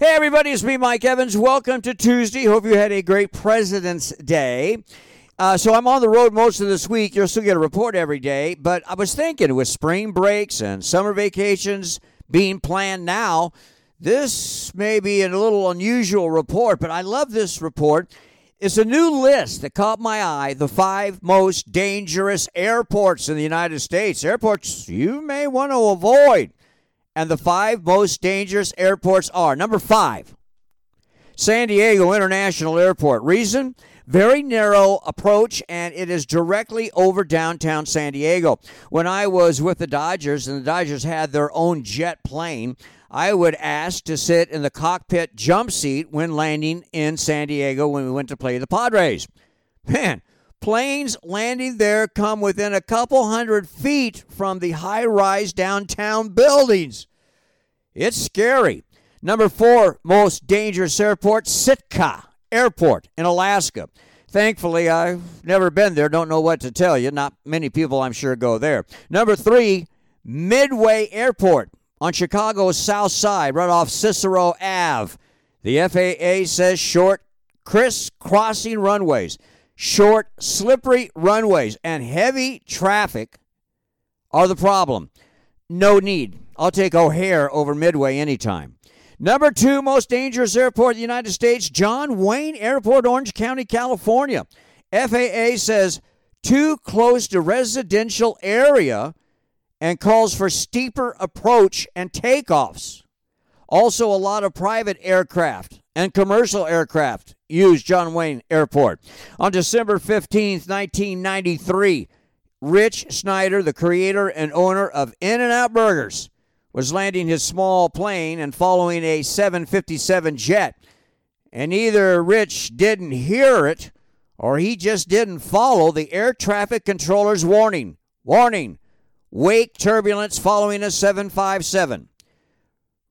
Hey, everybody, it's me, Mike Evans. Welcome to Tuesday. Hope you had a great President's Day. Uh, so I'm on the road most of this week. You'll still get a report every day. But I was thinking with spring breaks and summer vacations being planned now, this may be a little unusual report, but I love this report. It's a new list that caught my eye the five most dangerous airports in the United States. Airports you may want to avoid. And the five most dangerous airports are number five, San Diego International Airport. Reason? Very narrow approach, and it is directly over downtown San Diego. When I was with the Dodgers, and the Dodgers had their own jet plane, I would ask to sit in the cockpit jump seat when landing in San Diego when we went to play the Padres. Man, planes landing there come within a couple hundred feet from the high rise downtown buildings. It's scary. Number four most dangerous airport, Sitka Airport in Alaska. Thankfully, I've never been there. Don't know what to tell you. Not many people, I'm sure, go there. Number three, Midway Airport on Chicago's south side, right off Cicero Ave. The FAA says short, crisscrossing runways, short, slippery runways, and heavy traffic are the problem. No need. I'll take O'Hare over Midway anytime. Number two most dangerous airport in the United States, John Wayne Airport, Orange County, California. FAA says too close to residential area and calls for steeper approach and takeoffs. Also, a lot of private aircraft and commercial aircraft use John Wayne Airport. On December 15th, 1993, Rich Snyder, the creator and owner of In N Out Burgers, was landing his small plane and following a 757 jet. And either Rich didn't hear it or he just didn't follow the air traffic controller's warning. Warning wake turbulence following a 757.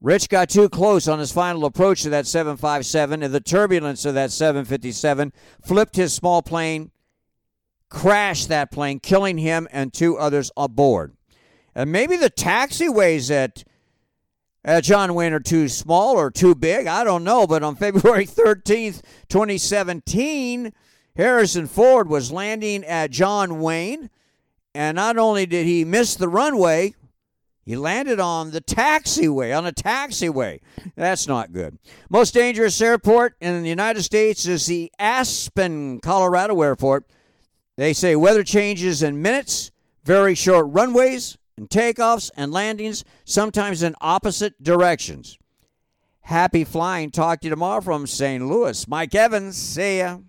Rich got too close on his final approach to that 757, and the turbulence of that 757 flipped his small plane, crashed that plane, killing him and two others aboard. And maybe the taxiways at at John Wayne are too small or too big. I don't know. But on February 13th, 2017, Harrison Ford was landing at John Wayne. And not only did he miss the runway, he landed on the taxiway, on a taxiway. That's not good. Most dangerous airport in the United States is the Aspen, Colorado airport. They say weather changes in minutes, very short runways, and takeoffs and landings, sometimes in opposite directions. Happy flying. Talk to you tomorrow from St. Louis. Mike Evans. See ya.